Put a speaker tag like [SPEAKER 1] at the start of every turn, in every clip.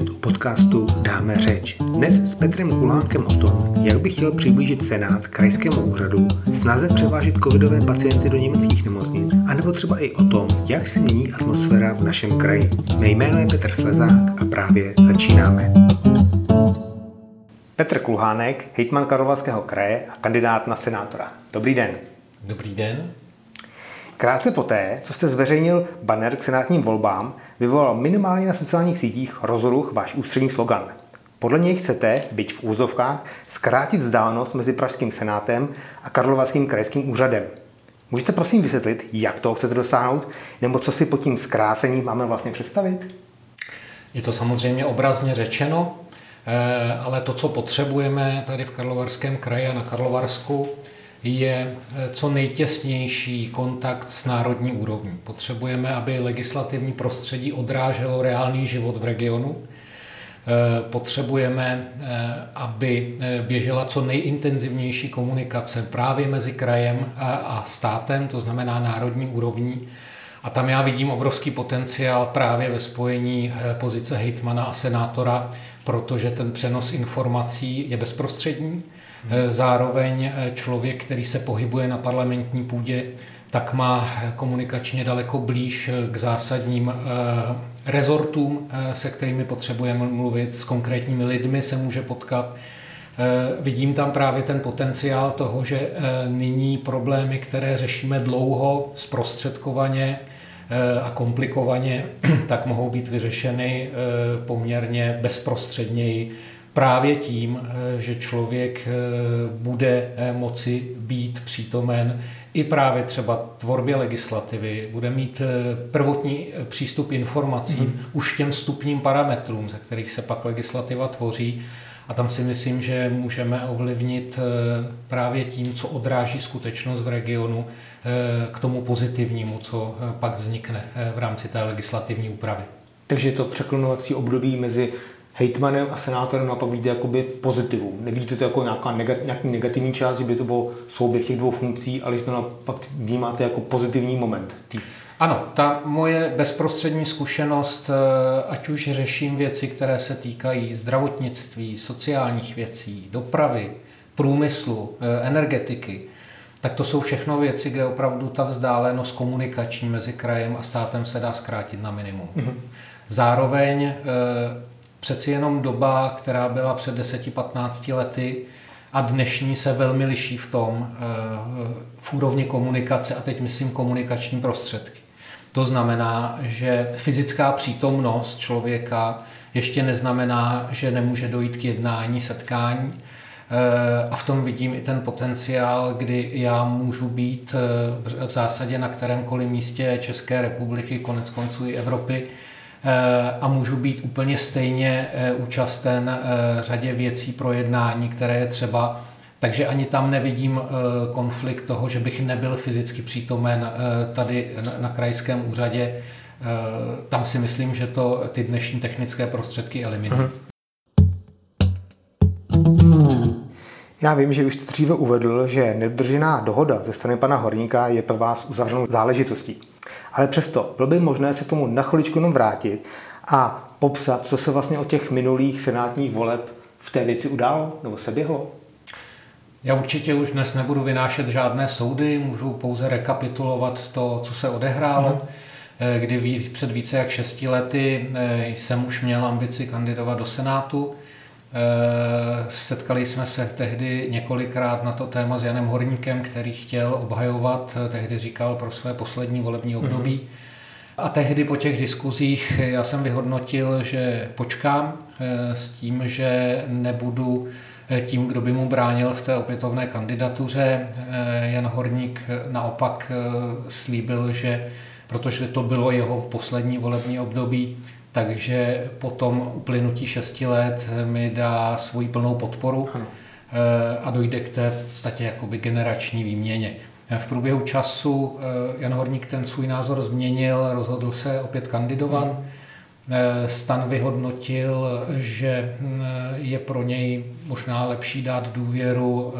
[SPEAKER 1] opět u podcastu Dáme řeč. Dnes s Petrem Kulánkem o tom, jak by chtěl přiblížit Senát krajskému úřadu, snaze převážit covidové pacienty do německých nemocnic, anebo třeba i o tom, jak se mění atmosféra v našem kraji. Mé jméno je Petr Slezák a právě začínáme. Petr Kulhánek, hejtman Karlovarského kraje a kandidát na senátora. Dobrý den.
[SPEAKER 2] Dobrý den.
[SPEAKER 1] Krátce poté, co jste zveřejnil banner k senátním volbám, vyvolal minimálně na sociálních sítích rozruch váš ústřední slogan. Podle něj chcete, byť v úzovkách, zkrátit vzdálenost mezi Pražským senátem a Karlovarským krajským úřadem. Můžete prosím vysvětlit, jak to chcete dosáhnout, nebo co si pod tím zkrácením máme vlastně představit?
[SPEAKER 2] Je to samozřejmě obrazně řečeno, eh, ale to, co potřebujeme tady v Karlovarském kraji a na Karlovarsku, je eh, co nejtěsnější kontakt s národní úrovní. Potřebujeme, aby legislativní prostředí odráželo reálný život v regionu. Eh, potřebujeme, eh, aby běžela co nejintenzivnější komunikace právě mezi krajem a státem, to znamená národní úrovní. A tam já vidím obrovský potenciál právě ve spojení pozice hejtmana a senátora, protože ten přenos informací je bezprostřední zároveň eh, člověk, který se pohybuje na parlamentní půdě, tak má komunikačně daleko blíž eh, k zásadním rezortům, se kterými potřebujeme mluvit, s konkrétními lidmi se může potkat. Vidím tam právě ten potenciál toho, že nyní problémy, které řešíme dlouho, zprostředkovaně a komplikovaně, tak mohou být vyřešeny poměrně bezprostředněji právě tím, eh, že člověk eh, bude eh, moci být přítomen i právě třeba tvorbě legislativy, bude mít prvotní přístup informacím mm-hmm. už k těm stupním parametrům, ze kterých se pak legislativa tvoří. A tam si myslím, že můžeme ovlivnit právě tím, co odráží skutečnost v regionu, k tomu pozitivnímu, co pak vznikne v rámci té legislativní úpravy.
[SPEAKER 1] Takže to překlonovací období mezi hejtmanem a senátorem na to vidíte jakoby pozitivum. Nevidíte to jako nějaká negat, nějaký negativní část, že by to bylo souběh těch dvou funkcí, ale že to naopak vnímáte jako pozitivní moment.
[SPEAKER 2] Ano, ta moje bezprostřední zkušenost, eh, ať už řeším věci, které se týkají zdravotnictví, sociálních věcí, dopravy, průmyslu, eh, energetiky, tak to jsou všechno věci, kde opravdu ta vzdálenost komunikační mezi krajem a státem se dá zkrátit na minimum. Mm-hmm. Zároveň eh, přeci jenom doba, která byla před 10-15 lety a dnešní se velmi liší v tom, eh, v úrovni komunikace, a teď myslím komunikační prostředky. To znamená, že fyzická přítomnost člověka ještě neznamená, že nemůže dojít k jednání, setkání. Eh, a v tom vidím i ten potenciál, kdy já můžu být eh, v zásadě na kterémkoliv místě České republiky, konec konců i Evropy, a můžu být úplně stejně eh, účasten eh, řadě věcí pro jednání, které je třeba takže ani tam nevidím konflikt toho, že bych nebyl fyzicky přítomen tady na krajském úřadě. Tam si myslím, že to ty dnešní technické prostředky eliminují.
[SPEAKER 1] Já vím, že už jste dříve uvedl, že nedržená dohoda ze strany pana Horníka je pro vás uzavřenou záležitostí. Ale přesto bylo by možné se k tomu na chviličku jenom vrátit a popsat, co se vlastně o těch minulých senátních voleb v té věci událo nebo se běhlo?
[SPEAKER 2] Já určitě už dnes nebudu vynášet žádné soudy, můžu pouze rekapitulovat to, co se odehrálo. Mm. Kdy před více jak šesti lety eh, jsem už měl ambici kandidovat do Senátu. Eh, setkali jsme se tehdy několikrát na to téma s Janem Horníkem, který chtěl obhajovat, eh, tehdy říkal pro své poslední volební období. Mm-hmm. A tehdy po těch diskuzích já jsem vyhodnotil, že počkám eh, s tím, že nebudu tím, kdo by mu bránil v té opětovné kandidatuře. Jan Horník naopak slíbil, že protože to bylo jeho poslední volební období, takže po tom uplynutí šesti let mi dá svoji plnou podporu ano. Eh, a dojde k té v podstatě jakoby generační výměně. V průběhu času eh, Jan Horník ten svůj názor změnil, rozhodl se opět kandidovat. Hmm. Stan vyhodnotil, že je pro něj možná lepší dát důvěru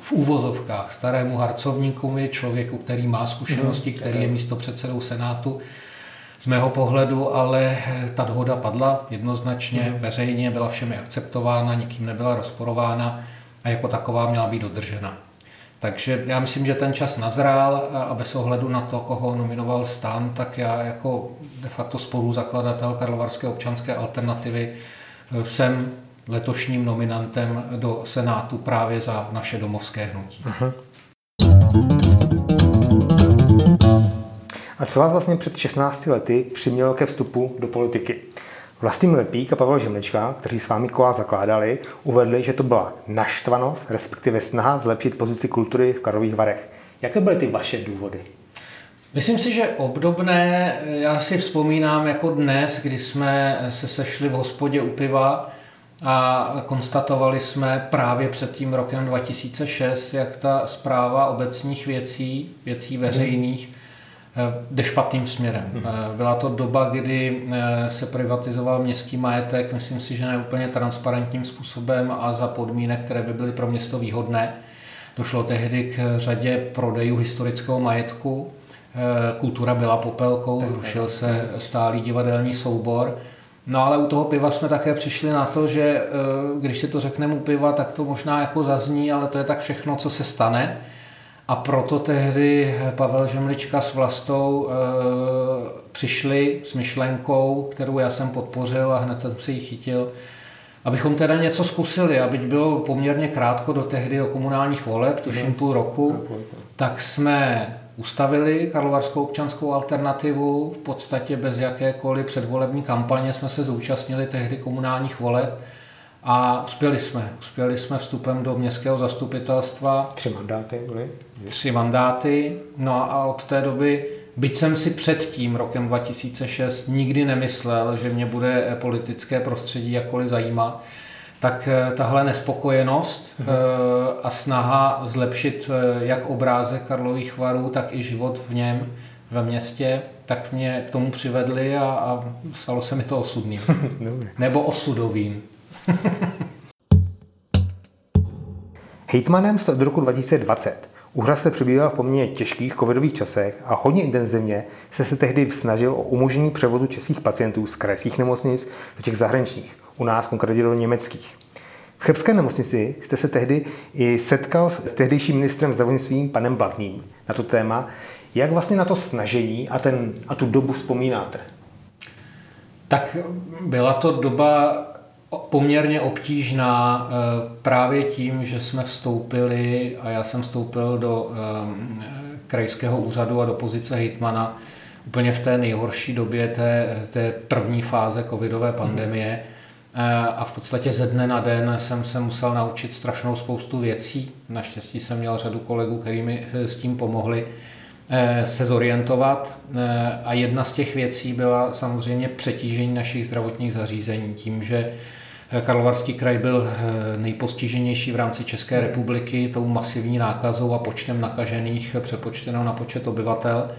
[SPEAKER 2] v úvozovkách starému harcovníkovi, člověku, který má zkušenosti, hmm. který je místo předsedou Senátu, z mého pohledu, ale ta dohoda padla jednoznačně, hmm. veřejně, byla všemi akceptována, nikým nebyla rozporována a jako taková měla být dodržena. Takže já myslím, že ten čas nazrál a bez ohledu na to, koho nominoval stan, tak já jako de facto spoluzakladatel Karlovarské občanské alternativy eh, jsem letošním nominantem do Senátu právě za naše domovské hnutí. Uh-huh.
[SPEAKER 1] A co vás vlastně před 16 lety přimělo ke vstupu do politiky? Vlastimil Lepík a Pavel Žemlička, kteří s vámi kola zakládali, uvedli, že to byla naštvanost, respektive snaha zlepšit pozici kultury v Karlových Varech. Jaké byly ty vaše důvody?
[SPEAKER 2] Myslím si, že obdobné, já si vzpomínám jako dnes, kdy jsme se sešli v hospodě u piva a konstatovali jsme právě před tím rokem 2006, jak ta zpráva obecních věcí, věcí veřejných, hmm jde špatným směrem. Hmm. Byla to doba, kdy eh, se privatizoval městský majetek, myslím si, že ne úplně transparentním způsobem a za podmínek, které by byly pro město výhodné. Došlo tehdy k řadě prodejů historického majetku. Kultura byla popelkou, zrušil se stálý divadelní soubor. No ale u toho piva jsme také přišli na to, že když si to řekneme u piva, tak to možná jako zazní, ale to je tak všechno, co se stane. A proto tehdy Pavel Žemlička s Vlastou e, přišli s myšlenkou, kterou já jsem podpořil a hned jsem si ji chytil, abychom teda něco zkusili, aby bylo poměrně krátko do tehdy o komunálních voleb, tuším mhm. půl roku, tak jsme ustavili Karlovarskou občanskou alternativu, v podstatě bez jakékoliv předvolební kampaně jsme se zúčastnili tehdy komunálních voleb a uspěli jsme. Uspěli jsme vstupem do městského zastupitelstva.
[SPEAKER 1] Tři mandáty byly?
[SPEAKER 2] Tři mandáty. No a od té doby, byť jsem si před tím rokem 2006 nikdy nemyslel, že mě bude politické prostředí jakkoliv zajímat, tak eh, tahle nespokojenost mhm. Eh, a snaha zlepšit eh, jak obrázek Karlových varů, tak i život v něm, ve městě, tak mě k tomu přivedli a, a stalo se mi to osudným. Nebo osudovým.
[SPEAKER 1] Hejtmanem jste od roku 2020. Úhra se přebýval v poměrně těžkých covidových časech a hodně intenzivně se se tehdy snažil o umožnění převodu českých pacientů z krajských nemocnic do těch zahraničních, u nás konkrétně do německých. V Chebské nemocnici jste se tehdy i setkal s tehdejším ministrem zdravotnictví panem Blatným na to téma. Jak vlastně na to snažení a, ten, a tu dobu vzpomínáte?
[SPEAKER 2] Tak byla to doba poměrně obtížná eh, právě tím, že jsme vstoupili a já jsem vstoupil do eh, krajského úřadu a do pozice hitmana úplně v té nejhorší době té, té první fáze covidové pandemie. Eh, a v podstatě ze dne na den jsem se musel naučit strašnou spoustu věcí. Naštěstí jsem měl řadu kolegů, kteří mi s tím pomohli se zorientovat. A jedna z těch věcí byla samozřejmě přetížení našich zdravotních zařízení tím, že Karlovarský kraj byl eh, nejpostiženější v rámci České republiky tou masivní nákazou a počtem nakažených přepočteno na počet obyvatel.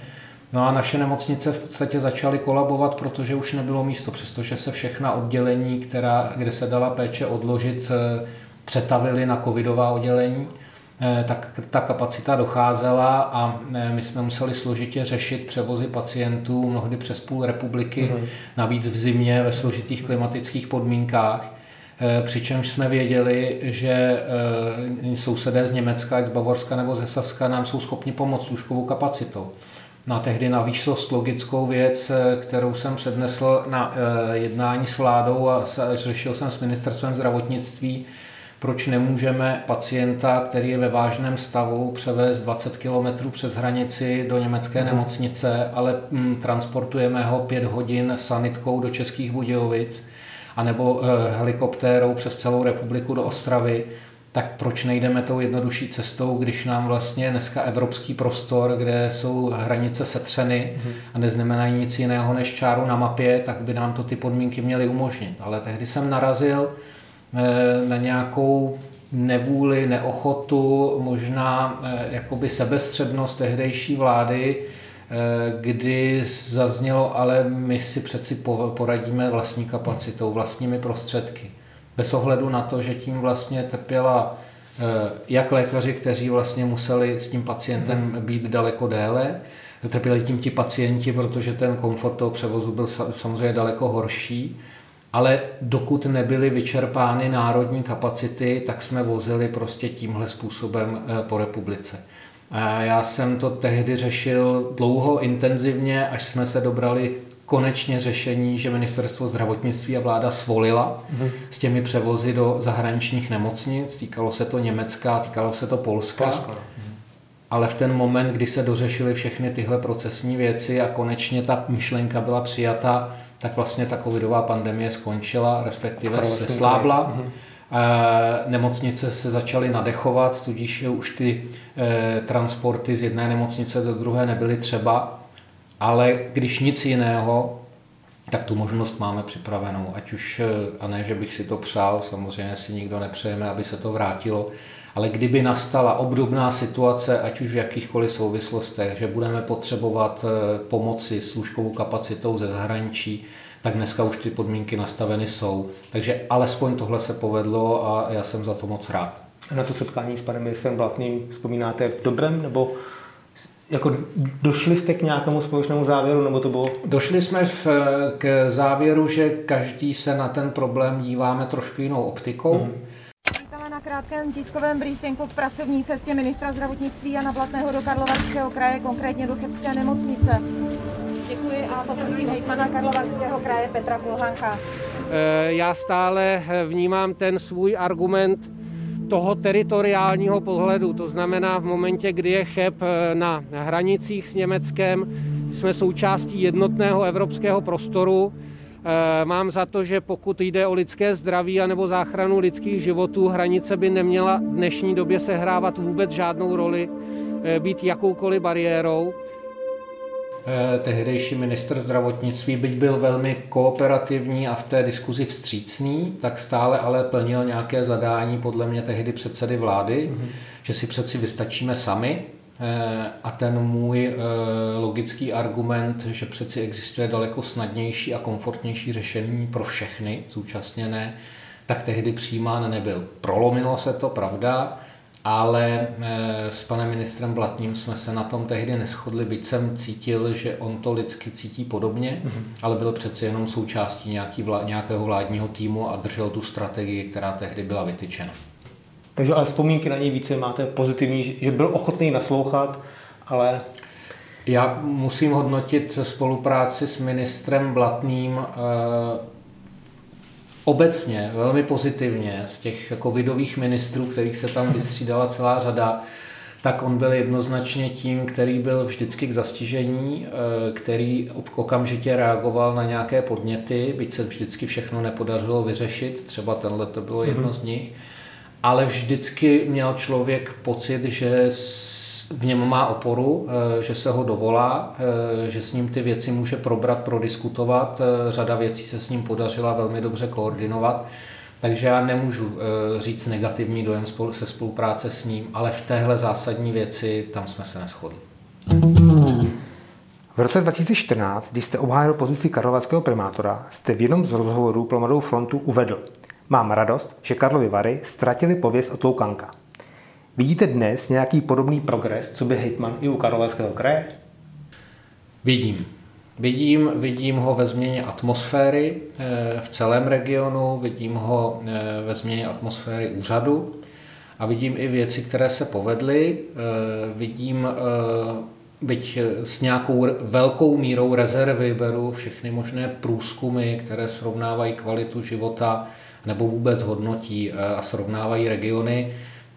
[SPEAKER 2] No a naše nemocnice v podstatě začaly kolabovat, protože už nebylo místo, přestože se všechna oddělení, která, kde se dala péče odložit, eh, přetavily na covidová oddělení, eh, tak ta kapacita docházela a my jsme museli složitě řešit převozy pacientů mnohdy přes půl republiky, mm. navíc v zimě ve složitých klimatických podmínkách. Eh, přičemž jsme věděli, že eh, sousedé z Německa, jak z Bavorska nebo ze Saska nám jsou schopni pomoct lůžkovou kapacitou. No a tehdy na výsost logickou věc, eh, kterou jsem přednesl na jednání s vládou a řešil jsem s ministerstvem zdravotnictví, proč nemůžeme pacienta, který je ve vážném stavu, převést 20 km přes hranici do německé mhm. nemocnice, ale hm, transportujeme ho 5 hodin sanitkou do Českých Budějovic anebo eh, helikoptérou přes celou republiku do Ostravy, tak proč nejdeme tou jednodušší cestou, když nám vlastně dneska evropský prostor, kde jsou hranice setřeny a neznamenají nic jiného než čáru na mapě, tak by nám to ty podmínky měly umožnit. Ale tehdy jsem narazil eh, na nějakou nevůli, neochotu, možná eh, jakoby sebestřednost tehdejší vlády, kdy zaznělo, ale my si přeci poradíme vlastní kapacitou, vlastními prostředky. Bez ohledu na to, že tím vlastně trpěla eh, jak lékaři, kteří vlastně museli s tím pacientem být daleko déle, trpěli tím ti pacienti, protože ten komfort toho převozu byl samozřejmě daleko horší. Ale dokud nebyly vyčerpány národní kapacity, tak jsme vozili prostě tímhle způsobem eh, po republice. A já jsem to tehdy řešil dlouho, intenzivně, až jsme se dobrali konečně řešení, že ministerstvo zdravotnictví a vláda svolila mm. s těmi převozy do zahraničních nemocnic. Týkalo se to Německa, týkalo se to Polska. Polska. Mm. Ale v ten moment, kdy se dořešily všechny tyhle procesní věci a konečně ta myšlenka byla přijata, tak vlastně ta covidová pandemie skončila, respektive se slábla. Mm. Nemocnice se začaly nadechovat, tudíž už ty eh, transporty z jedné nemocnice do druhé nebyly třeba ale když nic jiného, tak tu možnost máme připravenou. Ať už, eh, a ne, že bych si to přál, samozřejmě si nikdo nepřejeme, aby se to vrátilo, ale kdyby nastala obdobná situace, ať už v jakýchkoliv souvislostech, že budeme potřebovat eh, pomoci s lůžkovou kapacitou ze zahraničí, tak dneska už ty podmínky nastaveny jsou. Takže alespoň tohle se povedlo a já jsem za to moc rád.
[SPEAKER 1] A na to setkání s panem ministrem Blatným vzpomínáte v dobrém nebo jako došli jste k nějakému společnému závěru, nebo to bylo?
[SPEAKER 2] Došli jsme v, k závěru, že každý se na ten problém díváme trošku jinou optikou. Hmm.
[SPEAKER 3] Vítáme na krátkém tiskovém briefingu k pracovní cestě ministra zdravotnictví Jana Blatného do Karlovarského kraje, konkrétně do Chebské nemocnice. Děkuji a poprosím hejtmana Karlovarského kraje Petra Kulhanka.
[SPEAKER 4] Eh, já stále vnímám ten svůj argument toho teritoriálního pohledu. To znamená, v momentě, kdy je Cheb eh, na hranicích s Německem, jsme součástí jednotného evropského prostoru. Eh, mám za to, že pokud jde o lidské zdraví anebo záchranu lidských životů, hranice by neměla v dnešní době sehrávat vůbec žádnou roli, eh, být jakoukoliv bariérou.
[SPEAKER 2] Eh, tehdejší minister zdravotnictví, byť byl velmi kooperativní a v té diskuzi vstřícný, tak stále ale plnil nějaké zadání podle mě tehdy předsedy vlády, mm-hmm. že si přeci vystačíme sami. Eh, a ten můj eh, logický argument, že přeci existuje daleko snadnější a komfortnější řešení pro všechny zúčastněné, tak tehdy přijímán nebyl. Prolomilo se to, pravda, ale eh, s panem ministrem Blatním jsme se na tom tehdy neschodli, byť jsem cítil, že on to lidsky cítí podobně, mm-hmm. ale byl přece jenom součástí nějaký vlá, nějakého vládního týmu a držel tu strategii, která tehdy byla vytyčena.
[SPEAKER 1] Takže ale vzpomínky na něj více máte pozitivní, že byl ochotný naslouchat, ale...
[SPEAKER 2] Já musím hodnotit spolupráci s ministrem Blatným eh, obecně velmi pozitivně z těch covidových ministrů, kterých se tam vystřídala celá řada, tak on byl jednoznačně tím, který byl vždycky k zastižení, eh, který okamžitě reagoval na nějaké podněty, byť se vždycky všechno nepodařilo vyřešit, třeba tenhle to bylo jedno mm-hmm. z nich, ale vždycky měl člověk pocit, že v něm má oporu, eh, že se ho dovolá, eh, že s ním ty věci může probrat, prodiskutovat. Eh, řada věcí se s ním podařila velmi dobře koordinovat. Takže já nemůžu říct negativní dojem se spolupráce s ním, ale v téhle zásadní věci tam jsme se neschodli.
[SPEAKER 1] V roce 2014, když jste obhájil pozici karlovarského primátora, jste v jednom z rozhovorů pro Mladou frontu uvedl Mám radost, že Karlovy Vary ztratili pověst od Loukanka. Vidíte dnes nějaký podobný progres, co by hejtman i u Karlovarského kraje?
[SPEAKER 2] Vidím. Vidím, vidím ho ve změně atmosféry eh, v celém regionu, vidím ho eh, ve změně atmosféry úřadu a vidím i věci, které se povedly. Eh, vidím, byť s nějakou velkou mírou rezervy, beru všechny možné průzkumy, které srovnávají kvalitu života nebo vůbec hodnotí a srovnávají regiony,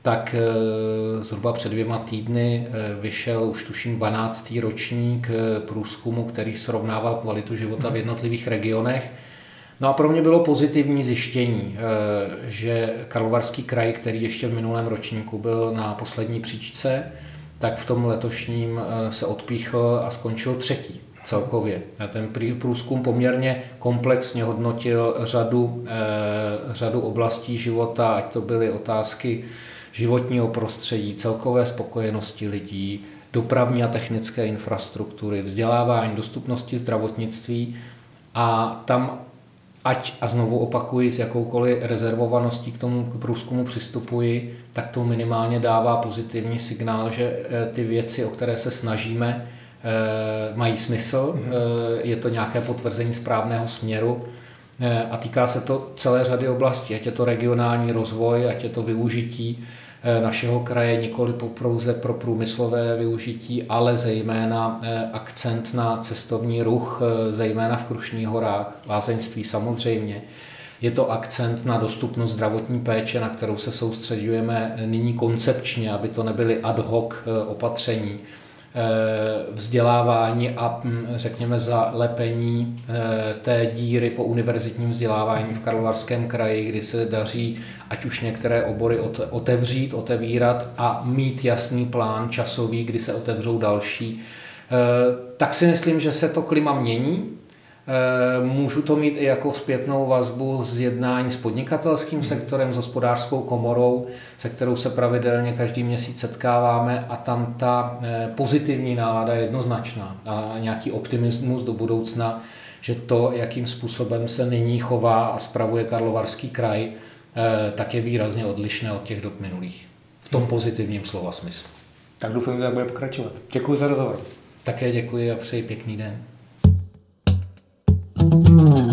[SPEAKER 2] tak eh, zhruba před dvěma týdny eh, vyšel už tuším 12. ročník eh, průzkumu, který srovnával kvalitu života v jednotlivých regionech. No a pro mě bylo pozitivní zjištění, že Karlovarský kraj, který ještě v minulém ročníku byl na poslední příčce, tak v tom letošním se odpíchl a skončil třetí celkově. A ten průzkum poměrně komplexně hodnotil řadu, řadu oblastí života, ať to byly otázky životního prostředí, celkové spokojenosti lidí, dopravní a technické infrastruktury, vzdělávání, dostupnosti zdravotnictví a tam ať, a znovu opakuji, s jakoukoliv rezervovaností k tomu k průzkumu přistupuji, tak to minimálně dává pozitivní signál, že eh, ty věci, o které se snažíme, mají smysl, je to nějaké potvrzení správného směru. A týká se to celé řady oblastí, ať je to regionální rozvoj, ať je to využití Eh, našeho kraje nikoli pouze pro průmyslové využití, ale zejména eh, akcent na cestovní ruch, eh, zejména v Krušných horách, lázeňství samozřejmě. Je to akcent na dostupnost zdravotní péče, na kterou se soustředujeme nyní koncepčně, aby to nebyly ad hoc opatření. Eh, vzdělávání a hm, řekněme zalepení eh, té díry po univerzitním vzdělávání v Karlovarském kraji, kdy se daří ať už některé obory otevřít, otevírat a mít jasný plán časový, kdy se otevřou další, eh, tak si myslím, že se to klima mění můžu to mít i jako zpětnou vazbu z jednání s podnikatelským sektorem, s hospodářskou komorou, se kterou se pravidelně každý měsíc setkáváme a tam ta eh, pozitivní nálada je jednoznačná a nějaký optimismus do budoucna, že to, jakým způsobem se nyní chová a spravuje Karlovarský kraj, eh, tak je výrazně odlišné od těch dob minulých. V tom pozitivním slova smyslu.
[SPEAKER 1] Tak doufám, že tak bude pokračovat. Děkuji za rozhovor.
[SPEAKER 2] Také děkuji a přeji pěkný den. Mm.